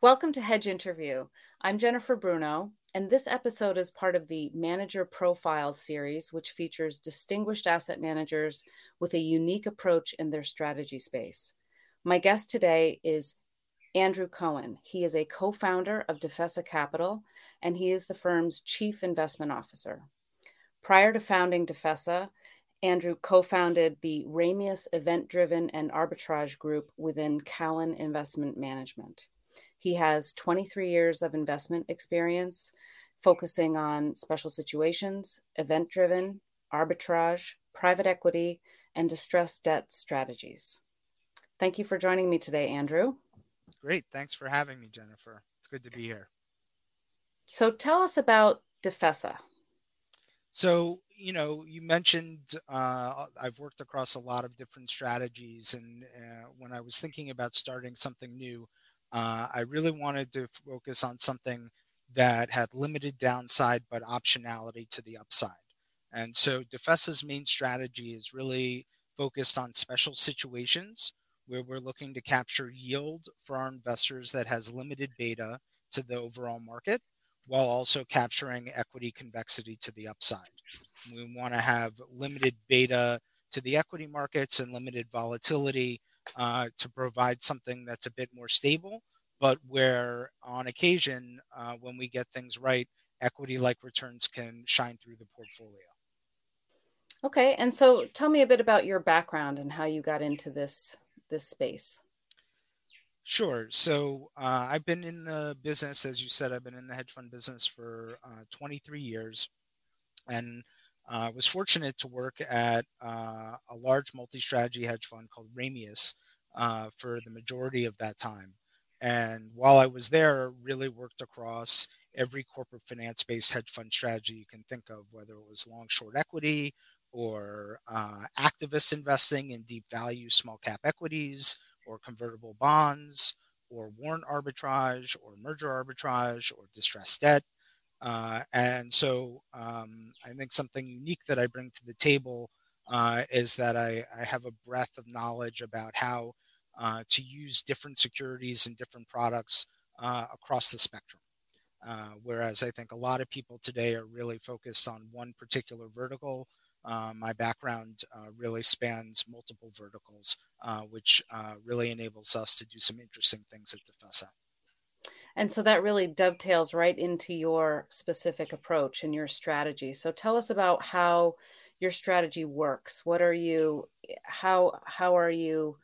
Welcome to Hedge Interview. I'm Jennifer Bruno, and this episode is part of the Manager Profile series, which features distinguished asset managers with a unique approach in their strategy space. My guest today is Andrew Cohen. He is a co founder of Defessa Capital, and he is the firm's chief investment officer. Prior to founding Defessa, Andrew co founded the Ramius Event Driven and Arbitrage Group within Cowen Investment Management. He has 23 years of investment experience focusing on special situations, event driven, arbitrage, private equity, and distressed debt strategies. Thank you for joining me today, Andrew. Great. Thanks for having me, Jennifer. It's good to be here. So tell us about Defessa. So, you know, you mentioned uh, I've worked across a lot of different strategies. And uh, when I was thinking about starting something new, uh, I really wanted to focus on something that had limited downside but optionality to the upside. And so Defessa's main strategy is really focused on special situations where we're looking to capture yield for our investors that has limited beta to the overall market while also capturing equity convexity to the upside. We want to have limited beta to the equity markets and limited volatility uh, to provide something that's a bit more stable, but where on occasion, uh, when we get things right, equity like returns can shine through the portfolio. Okay, and so tell me a bit about your background and how you got into this this space. Sure. So uh, I've been in the business, as you said, I've been in the hedge fund business for uh, 23 years, and I uh, was fortunate to work at uh, a large multi-strategy hedge fund called Ramius uh, for the majority of that time. And while I was there, really worked across every corporate finance-based hedge fund strategy you can think of, whether it was long-short equity or uh, activist investing in deep value small cap equities or convertible bonds or warrant arbitrage or merger arbitrage or distressed debt uh, and so um, I think something unique that I bring to the table uh, is that I, I, have a breadth of knowledge about how uh, to use different securities and different products uh, across the spectrum. Uh, whereas I think a lot of people today are really focused on one particular vertical. Uh, my background really spans multiple verticals, which really enables us to do some interesting things at Defessa. And so that really dovetails right into your specific approach and your strategy. So tell us about how your strategy works. What are you how how are you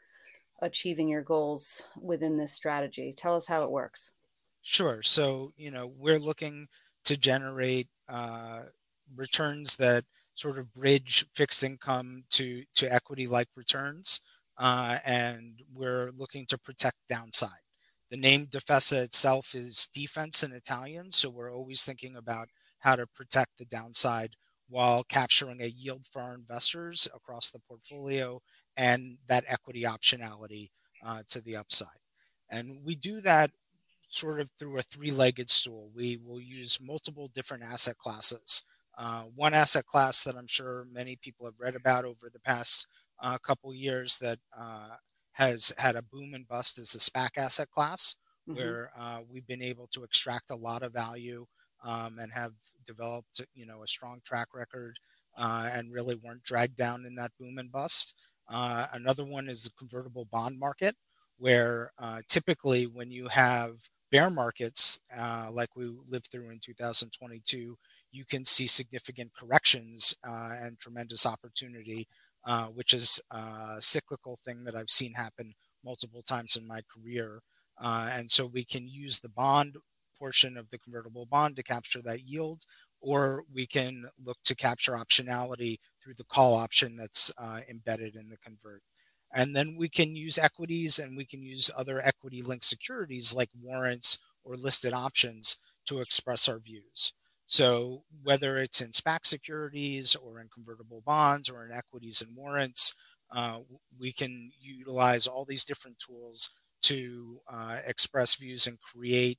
achieving your goals within this strategy? Tell us how it works. Sure. So, you know, we're looking to generate uh, returns that sort of bridge fixed income to to equity like returns, uh, and we're looking to protect downside. The name Defesa itself is defense in Italian, so we're always thinking about how to protect the downside while capturing a yield for our investors across the portfolio and that equity optionality uh, to the upside. And we do that sort of through a three legged stool. We will use multiple different asset classes. Uh, one asset class that I'm sure many people have read about over the past uh, couple years that uh, has had a boom and bust is the SPAC asset class, mm-hmm. where uh, we've been able to extract a lot of value um, and have developed, you know, a strong track record uh, and really weren't dragged down in that boom and bust. Uh, another one is the convertible bond market, where uh, typically when you have bear markets uh, like we lived through in 2022, you can see significant corrections uh, and tremendous opportunity uh, which is a cyclical thing that I've seen happen multiple times in my career. Uh, and so we can use the bond portion of the convertible bond to capture that yield, or we can look to capture optionality through the call option that's uh, embedded in the convert. And then we can use equities and we can use other equity linked securities like warrants or listed options to express our views. So whether it's in SPAC securities or in convertible bonds or in equities and warrants, uh, we can utilize all these different tools to uh, express views and create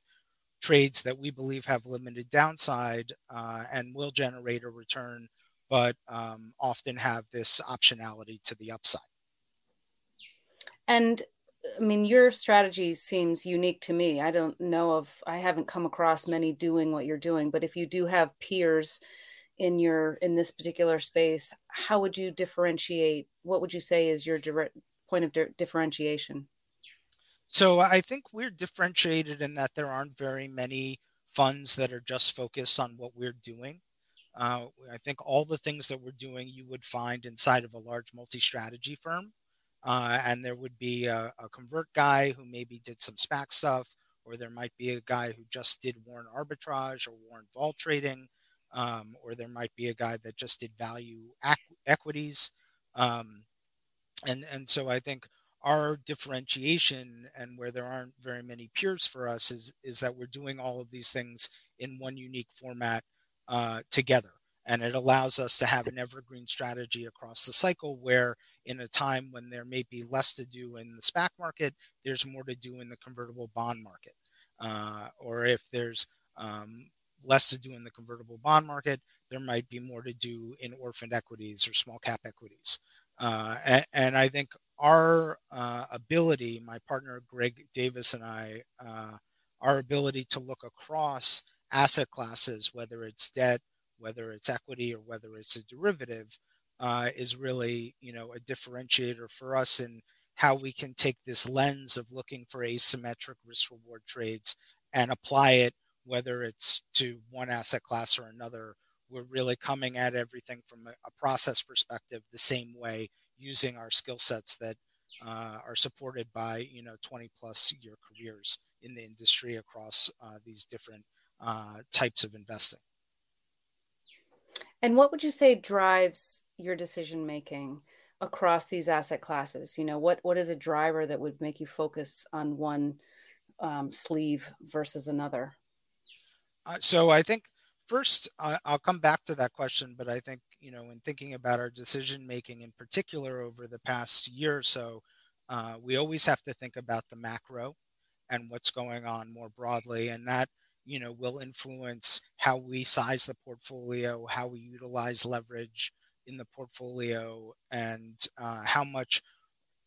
trades that we believe have limited downside uh, and will generate a return, but um, often have this optionality to the upside. And I mean, your strategy seems unique to me. I don't know of, I haven't come across many doing what you're doing, but if you do have peers in your in this particular space, how would you differentiate? What would you say is your direct point of di- differentiation? So I think we're differentiated in that there aren't very many funds that are just focused on what we're doing. Uh, I think all the things that we're doing you would find inside of a large multi-strategy firm. Uh, and there would be a, a, convert guy who maybe did some SPAC stuff, or there might be a guy who just did warrant arbitrage or warrant vol trading, um, or there might be a guy that just did value equities. Um, and and so I think our differentiation and where there aren't very many peers for us is is that we're doing all of these things in one unique format uh, together and it allows us to have an evergreen strategy across the cycle where in a time when there may be less to do in the SPAC market, there's more to do in the convertible bond market. Uh, or if there's um, less to do in the convertible bond market, there might be more to do in orphaned equities or small cap equities. Uh, and, and, I think our uh, ability, my partner Greg Davis and I, uh, our ability to look across asset classes, whether it's debt, whether it's equity or whether it's a derivative, uh, is really you know a differentiator for us in how we can take this lens of looking for asymmetric risk reward trades and apply it whether it's to one asset class or another. We're really coming at everything from a, a process perspective the same way using our skill sets that uh, are supported by you know 20 plus year careers in the industry across uh, these different uh, types of investing and what would you say drives your decision making across these asset classes? You know, what what is a driver that would make you focus on one um, sleeve versus another? Uh, so I think first uh, I'll come back to that question, but I think you know, in thinking about our decision making in particular over the past year or so, uh, we always have to think about the macro and what's going on more broadly, and that you know will influence how we size the portfolio, how we utilize leverage in the portfolio, and uh, how much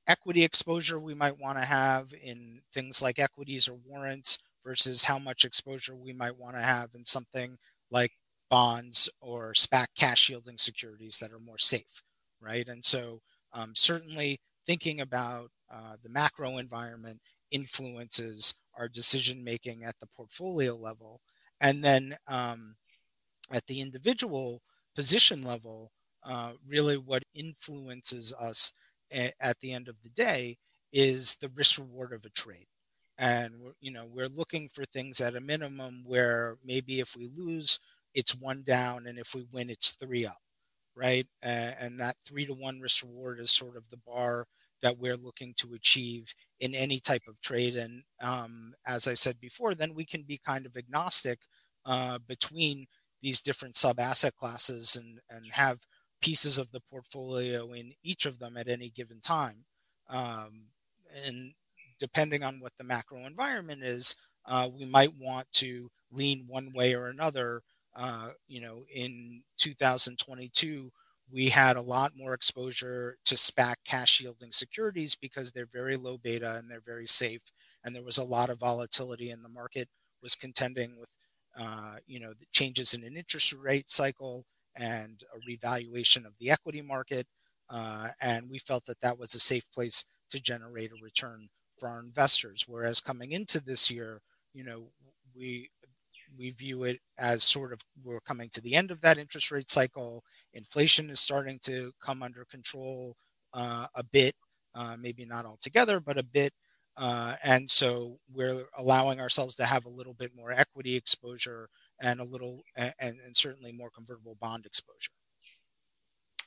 equity exposure we might want to have in things like equities or warrants versus how much exposure we might want to have in something like bonds or SPAC cash yielding securities that are more safe, right? And so, um, certainly thinking about uh, the macro environment influences our decision making at the portfolio level. And then um, at the individual position level, uh, really what influences us a- at the end of the day is the risk reward of a trade. And you know we're looking for things at a minimum where maybe if we lose, it's one down, and if we win, it's three up, right? Uh, and that three to one risk reward is sort of the bar that we're looking to achieve in any type of trade. And um, as I said before, then we can be kind of agnostic uh, between these different sub asset classes and, and have pieces of the portfolio in each of them at any given time. Um, and depending on what the macro environment is, uh, we might want to lean one way or another. Uh, you know, in 2022, we had a lot more exposure to SPAC cash yielding securities because they're very low beta and they're very safe. And there was a lot of volatility in the market was contending with, uh, you know, the changes in an interest rate cycle and a revaluation of the equity market. Uh, and we felt that that was a safe place to generate a return for our investors. Whereas coming into this year, you know, we we view it as sort of we're coming to the end of that interest rate cycle. Inflation is starting to come under control uh, a bit, uh, maybe not altogether, but a bit. Uh, and so we're allowing ourselves to have a little bit more equity exposure and a little, and, and certainly more convertible bond exposure.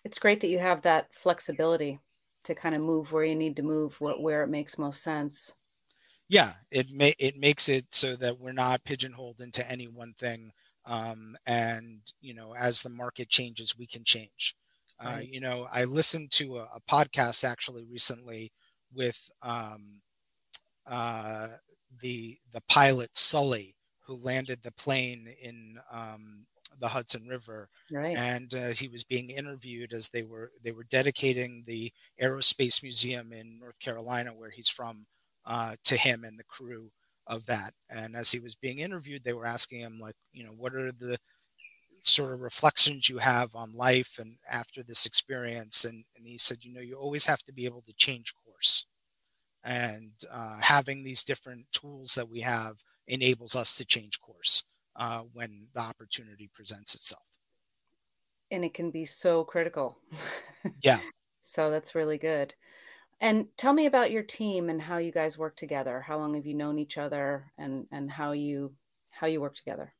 It's great that you have that flexibility to kind of move where you need to move, where it makes most sense yeah, it may it makes it so that we're not pigeonholed into any one thing. Um, and you know, as the market changes, we can change. Uh, right. You know, I listened to a, a podcast actually recently with um, uh, the the pilot Sully, who landed the plane in um, the Hudson River, right. and uh, he was being interviewed as they were they were dedicating the Aerospace Museum in North Carolina, where he's from, uh, to him and the crew of that. And as he was being interviewed, they were asking him, like, you know, what are the sort of reflections you have on life and after this experience? And, and he said, you know, you always have to be able to change course. And uh, having these different tools that we have enables us to change course uh, when the opportunity presents itself. And it can be so critical. yeah. so that's really good. And tell me about your team and how you guys work together. How long have you known each other, and and how you how you work together?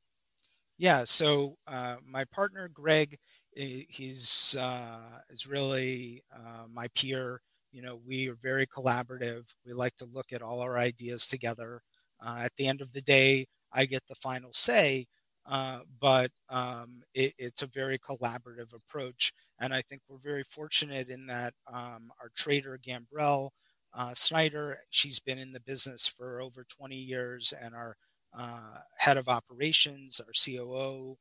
Yeah. So uh, my partner Greg, he's uh, is really uh, my peer. You know, we are very collaborative. We like to look at all our ideas together. Uh, at the end of the day, I get the final say, uh, but um, it, it's a very collaborative approach. And I think we're very fortunate in that um, our trader, Gambrell uh, Snyder, she's been in the business for over 20 years, and our uh, head of operations, our COO,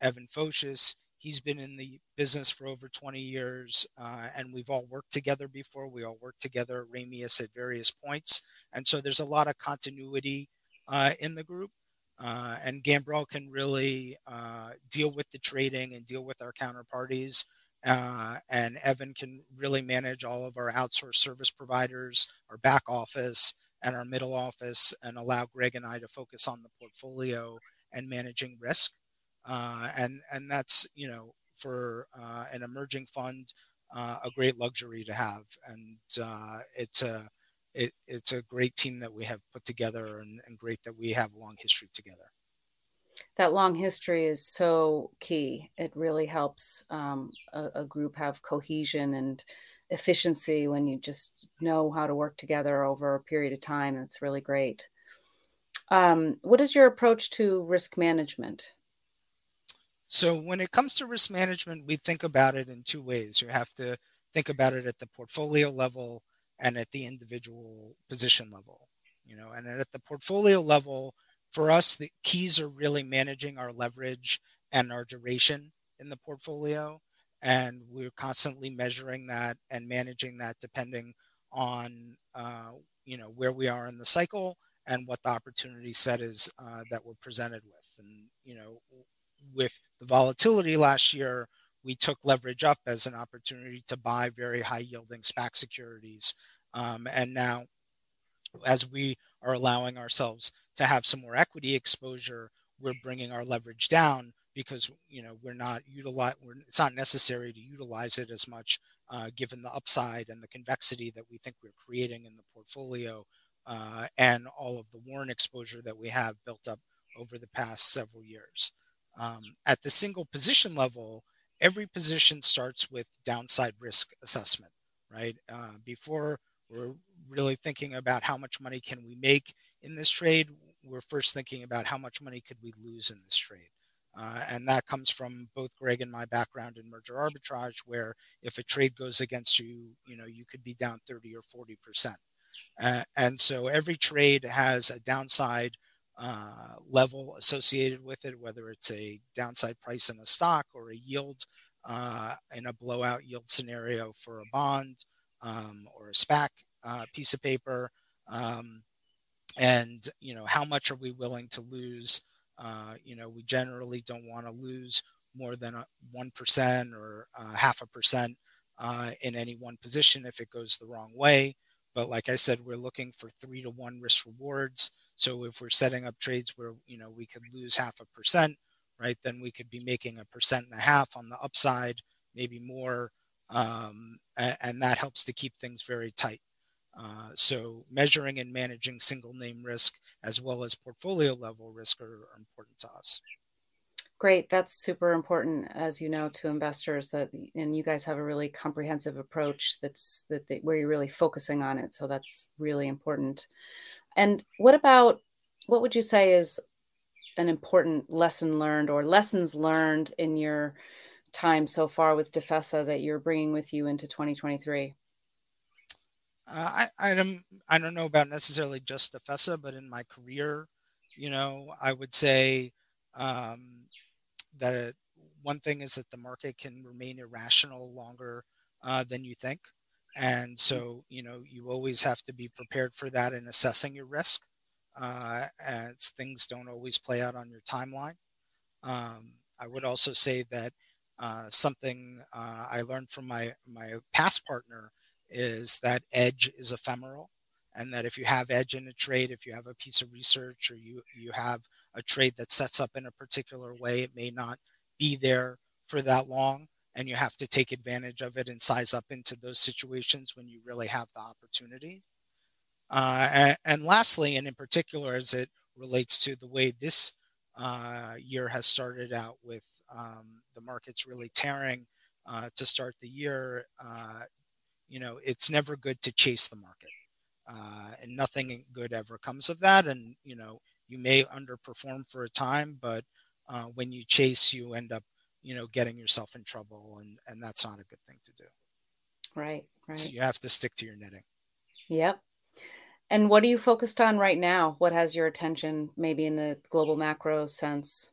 Evan Focius, he's been in the business for over 20 years, uh, and we've all worked together before. We all worked together at Ramius at various points. And so there's a lot of continuity uh, in the group. Uh, and Gambrell can really uh, deal with the trading and deal with our counterparties. Uh, and Evan can really manage all of our outsourced service providers, our back office, and our middle office, and allow Greg and I to focus on the portfolio and managing risk. Uh, and and that's you know for uh, an emerging fund uh, a great luxury to have, and it's a it, it's a great team that we have put together and, and great that we have a long history together that long history is so key. It really helps um, a, a, group have cohesion and efficiency when you just know how to work together over a period of time that's really great. Um, what is your approach to risk management? So when it comes to risk management we think about it in two ways. You have to think about it at the portfolio level and at the individual position level you know and at the portfolio level for us the keys are really managing our leverage and our duration in the portfolio. And we're constantly measuring that and managing that depending on uh, you know where we are in the cycle and what the opportunity set is uh, that we're presented with. And you know with the volatility last year we took leverage up as an opportunity to buy very high yielding SPAC securities. Um, and now, as we are allowing ourselves to have some more equity exposure, we're bringing our leverage down because you know we're not utilize we're, it's not necessary to utilize it as much uh, given the upside and the convexity that we think we're creating in the portfolio uh, and all of the warrant exposure that we have built up over the past several years. Um, at the single position level, every position starts with downside risk assessment, right? Uh, before we're really thinking about how much money can we make in this trade. We're first thinking about how much money could we lose in this trade. Uh, and that comes from both Greg and my background in merger arbitrage, where if a trade goes against you, you know, you could be down 30 or 40 percent. Uh, and so every trade has a downside uh, level associated with it, whether it's a downside price in a stock or a yield uh, in a blowout yield scenario for a bond um, or a SPAC uh, piece of paper, um, and you know how much are we willing to lose? Uh, you know, we generally don't want to lose more than one percent or half a percent uh, in any one position if it goes the wrong way. But like I said, we're looking for three to one risk rewards. So if we're setting up trades where you know we could lose half a percent, right, then we could be making a percent and a half on the upside, maybe more um, and, and, that helps to keep things very tight. Uh, so measuring and managing single name risk as well as portfolio level risk are, are, important to us. Great, that's super important, as you know, to investors. That and you guys have a really comprehensive approach. That's that they, where you're really focusing on it. So that's really important. And what about what would you say is an important lesson learned or lessons learned in your time so far with Defesa that you're bringing with you into 2023? Uh, I, I don't I don't know about necessarily just Defesa, but in my career, you know, I would say um, that one thing is that the market can remain irrational longer uh, than you think. and so you know you always have to be prepared for that in assessing your risk uh, as things don't always play out on your timeline um, i would also say that uh, something uh, i learned from my my past partner is that edge is ephemeral and that if you have edge in a trade if you have a piece of research or you you have a trade that sets up in a particular way it may not be there for that long and you have to take advantage of it and size up into those situations when you really have the opportunity. Uh, and, and, lastly and in particular as it relates to the way this uh, year has started out with um, the markets really tearing uh, to start the year uh, you know it's never good to chase the market uh, and nothing good ever comes of that. And you know, you may underperform for a time, but uh, when you chase, you end up, you know, getting yourself in trouble, and and that's not a good thing to do. Right, right. So you have to stick to your knitting. Yep. And what are you focused on right now? What has your attention, maybe in the global macro sense?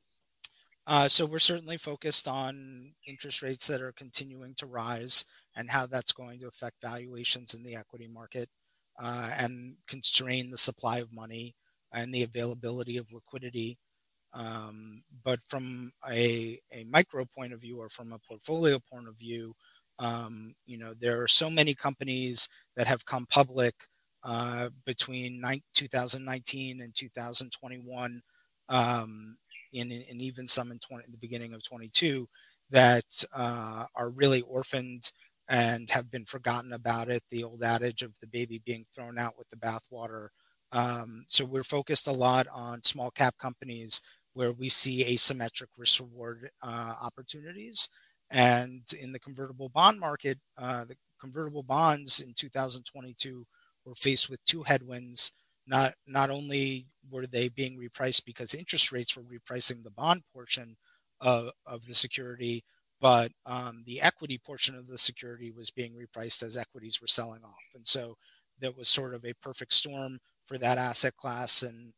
Uh, so we're certainly focused on interest rates that are continuing to rise and how that's going to affect valuations in the equity market uh, and constrain the supply of money and the availability of liquidity. Um, but from a, a micro point of view or from a portfolio point of view, um, you know, there are so many companies that have come public uh, between 2019 and 2021, um, and, and, even some in, 20, in the beginning of 22 that uh, are really orphaned and have been forgotten about it. The old adage of the baby being thrown out with the bathwater. Um, so we're focused a lot on small cap companies where we see asymmetric risk reward uh, opportunities. And in the convertible bond market, uh, the convertible bonds in 2022 were faced with two headwinds. Not not only were they being repriced because interest rates were repricing the bond portion of, of the security, but um, the equity portion of the security was being repriced as equities were selling off. And so that was sort of a perfect storm for that asset class. And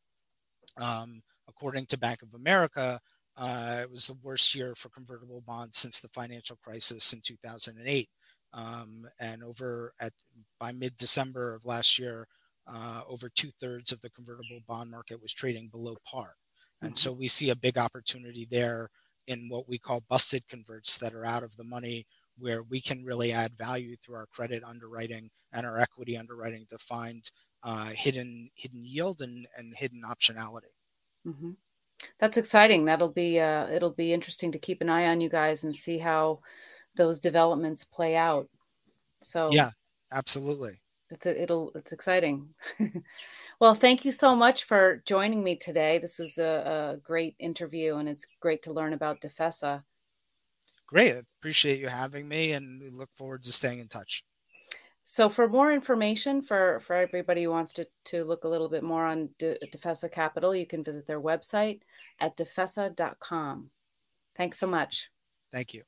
um, according to Bank of America, uh, it was the worst year for convertible bonds since the financial crisis in 2008. Um, and over at by mid-December of last year, uh, over two thirds of the convertible bond market was trading below par. And mm-hmm. so we see a big opportunity there in what we call busted converts that are out of the money where we can really add value through our credit underwriting and our equity underwriting to find uh, hidden hidden yield and, and hidden optionality. Mm-hmm. That's exciting. That'll be uh, it'll be interesting to keep an eye on you guys and see how those developments play out. So yeah, absolutely. It's a, it'll it's exciting. Well, thank you so much for joining me today. This was a, a great interview, and it's great to learn about Defesa. Great. Appreciate you having me, and we look forward to staying in touch. So, for more information for, for everybody who wants to, to look a little bit more on De- Defesa Capital, you can visit their website at defesa.com. Thanks so much. Thank you.